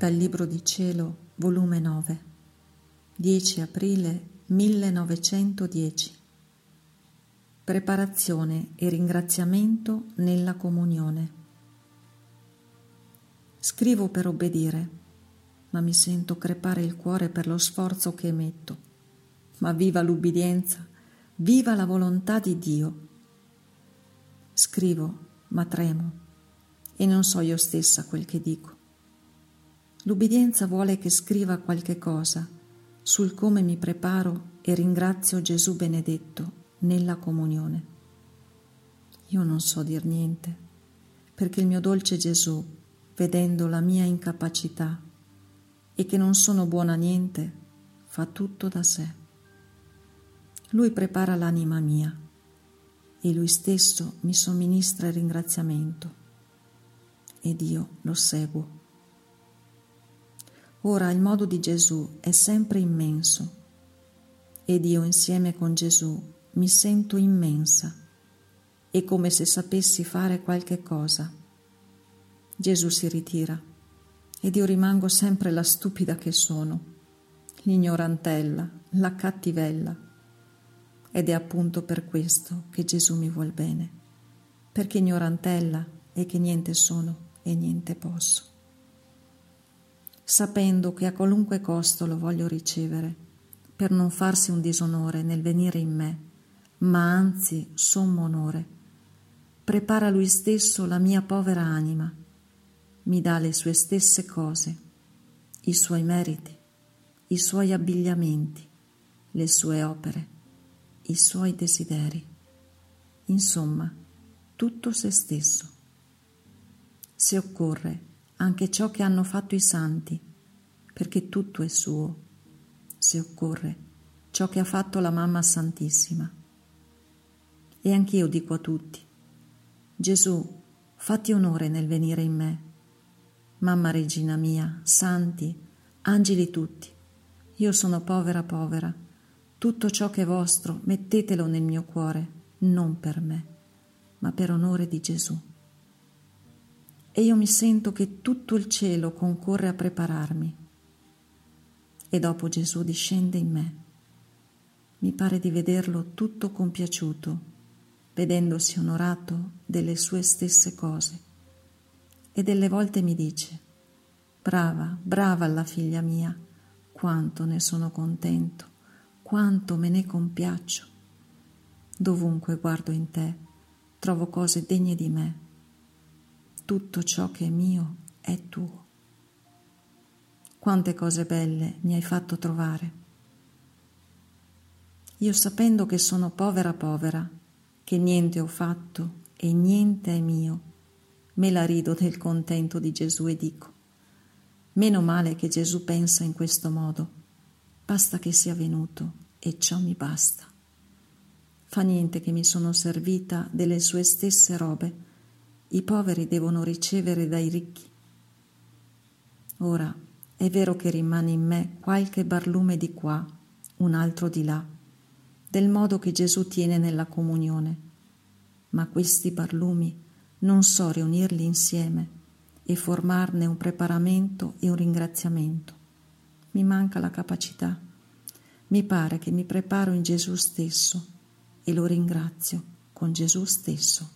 Dal Libro di Cielo, volume 9, 10 aprile 1910. Preparazione e ringraziamento nella comunione. Scrivo per obbedire, ma mi sento crepare il cuore per lo sforzo che emetto. Ma viva l'ubbidienza, viva la volontà di Dio. Scrivo, ma tremo, e non so io stessa quel che dico. L'ubbidienza vuole che scriva qualche cosa sul come mi preparo e ringrazio Gesù benedetto nella comunione. Io non so dir niente, perché il mio dolce Gesù, vedendo la mia incapacità e che non sono buona a niente, fa tutto da sé. Lui prepara l'anima mia e lui stesso mi somministra il ringraziamento ed io lo seguo. Ora il modo di Gesù è sempre immenso. Ed io insieme con Gesù mi sento immensa. E come se sapessi fare qualche cosa. Gesù si ritira. Ed io rimango sempre la stupida che sono, l'ignorantella, la cattivella. Ed è appunto per questo che Gesù mi vuol bene, perché ignorantella e che niente sono e niente posso sapendo che a qualunque costo lo voglio ricevere, per non farsi un disonore nel venire in me, ma anzi sommo onore. Prepara lui stesso la mia povera anima, mi dà le sue stesse cose, i suoi meriti, i suoi abbigliamenti, le sue opere, i suoi desideri, insomma, tutto se stesso. Se occorre, anche ciò che hanno fatto i santi, perché tutto è suo, se occorre, ciò che ha fatto la Mamma Santissima. E anch'io dico a tutti, Gesù, fatti onore nel venire in me. Mamma Regina mia, santi, angeli tutti, io sono povera povera, tutto ciò che è vostro mettetelo nel mio cuore, non per me, ma per onore di Gesù e io mi sento che tutto il cielo concorre a prepararmi. E dopo Gesù discende in me. Mi pare di vederlo tutto compiaciuto, vedendosi onorato delle sue stesse cose. E delle volte mi dice, brava, brava la figlia mia, quanto ne sono contento, quanto me ne compiaccio. Dovunque guardo in te, trovo cose degne di me tutto ciò che è mio è tuo. Quante cose belle mi hai fatto trovare. Io sapendo che sono povera povera, che niente ho fatto e niente è mio, me la rido del contento di Gesù e dico, meno male che Gesù pensa in questo modo, basta che sia venuto e ciò mi basta. Fa niente che mi sono servita delle sue stesse robe, i poveri devono ricevere dai ricchi. Ora, è vero che rimane in me qualche barlume di qua, un altro di là, del modo che Gesù tiene nella comunione, ma questi barlumi non so riunirli insieme e formarne un preparamento e un ringraziamento. Mi manca la capacità. Mi pare che mi preparo in Gesù stesso e lo ringrazio con Gesù stesso.